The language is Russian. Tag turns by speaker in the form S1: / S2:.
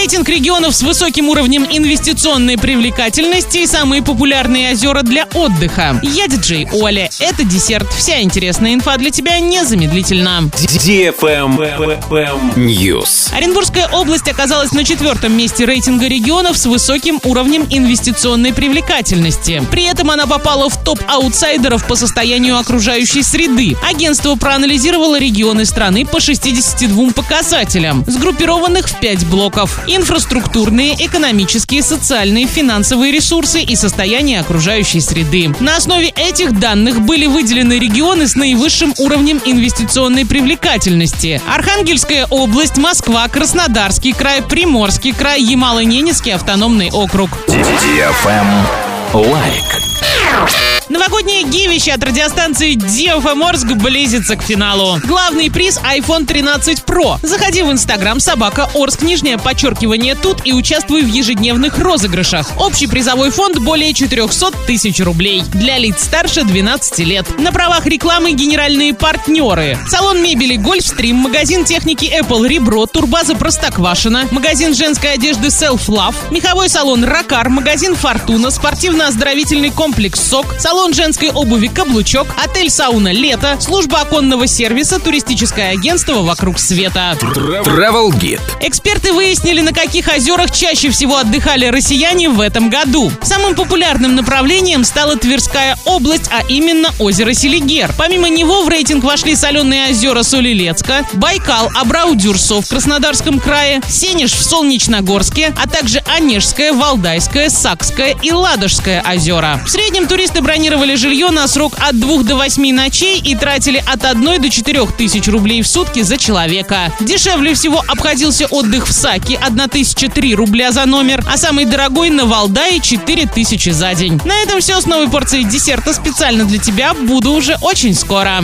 S1: Рейтинг регионов с высоким уровнем инвестиционной привлекательности и самые популярные озера для отдыха. Я диджей Оля. Это десерт. Вся интересная инфа для тебя незамедлительно.
S2: News.
S1: Оренбургская область оказалась на четвертом месте рейтинга регионов с высоким уровнем инвестиционной привлекательности. При этом она попала в топ аутсайдеров по состоянию окружающей среды. Агентство проанализировало регионы страны по 62 показателям, сгруппированных в 5 блоков. Инфраструктурные, экономические, социальные, финансовые ресурсы и состояние окружающей среды. На основе этих данных были выделены регионы с наивысшим уровнем инвестиционной привлекательности. Архангельская область, Москва, Краснодарский край, Приморский край, Ямало-Ненецкий автономный округ.
S2: Лайк.
S1: Новогоднее гивище от радиостанции DFM Орск близится к финалу. Главный приз iPhone 13 Pro. Заходи в Инстаграм собака Орск, нижнее подчеркивание тут и участвуй в ежедневных розыгрышах. Общий призовой фонд более 400 тысяч рублей. Для лиц старше 12 лет. На правах рекламы генеральные партнеры. Салон мебели Гольфстрим, магазин техники Apple Ребро, турбаза Простоквашина, магазин женской одежды Self Love, меховой салон Ракар, магазин Фортуна, спортивно-оздоровительный комплекс СОК, салон женской обуви «Каблучок», отель «Сауна Лето», служба оконного сервиса, туристическое агентство «Вокруг света».
S2: Travel Guide.
S1: Эксперты выяснили, на каких озерах чаще всего отдыхали россияне в этом году. Самым популярным направлением стала Тверская область, а именно озеро Селигер. Помимо него в рейтинг вошли соленые озера Солилецка, Байкал, Абрау-Дюрсо в Краснодарском крае, Сенеж в Солнечногорске, а также Онежское, Валдайское, Сакское и Ладожское озера. В среднем туристы бронировали жилье на срок от 2 до 8 ночей и тратили от 1 до 4 тысяч рублей в сутки за человека. Дешевле всего обходился отдых в Саке – 1003 рубля за номер, а самый дорогой на Валдае – 4000 за день. На этом все с новой порцией десерта специально для тебя. Буду уже очень скоро.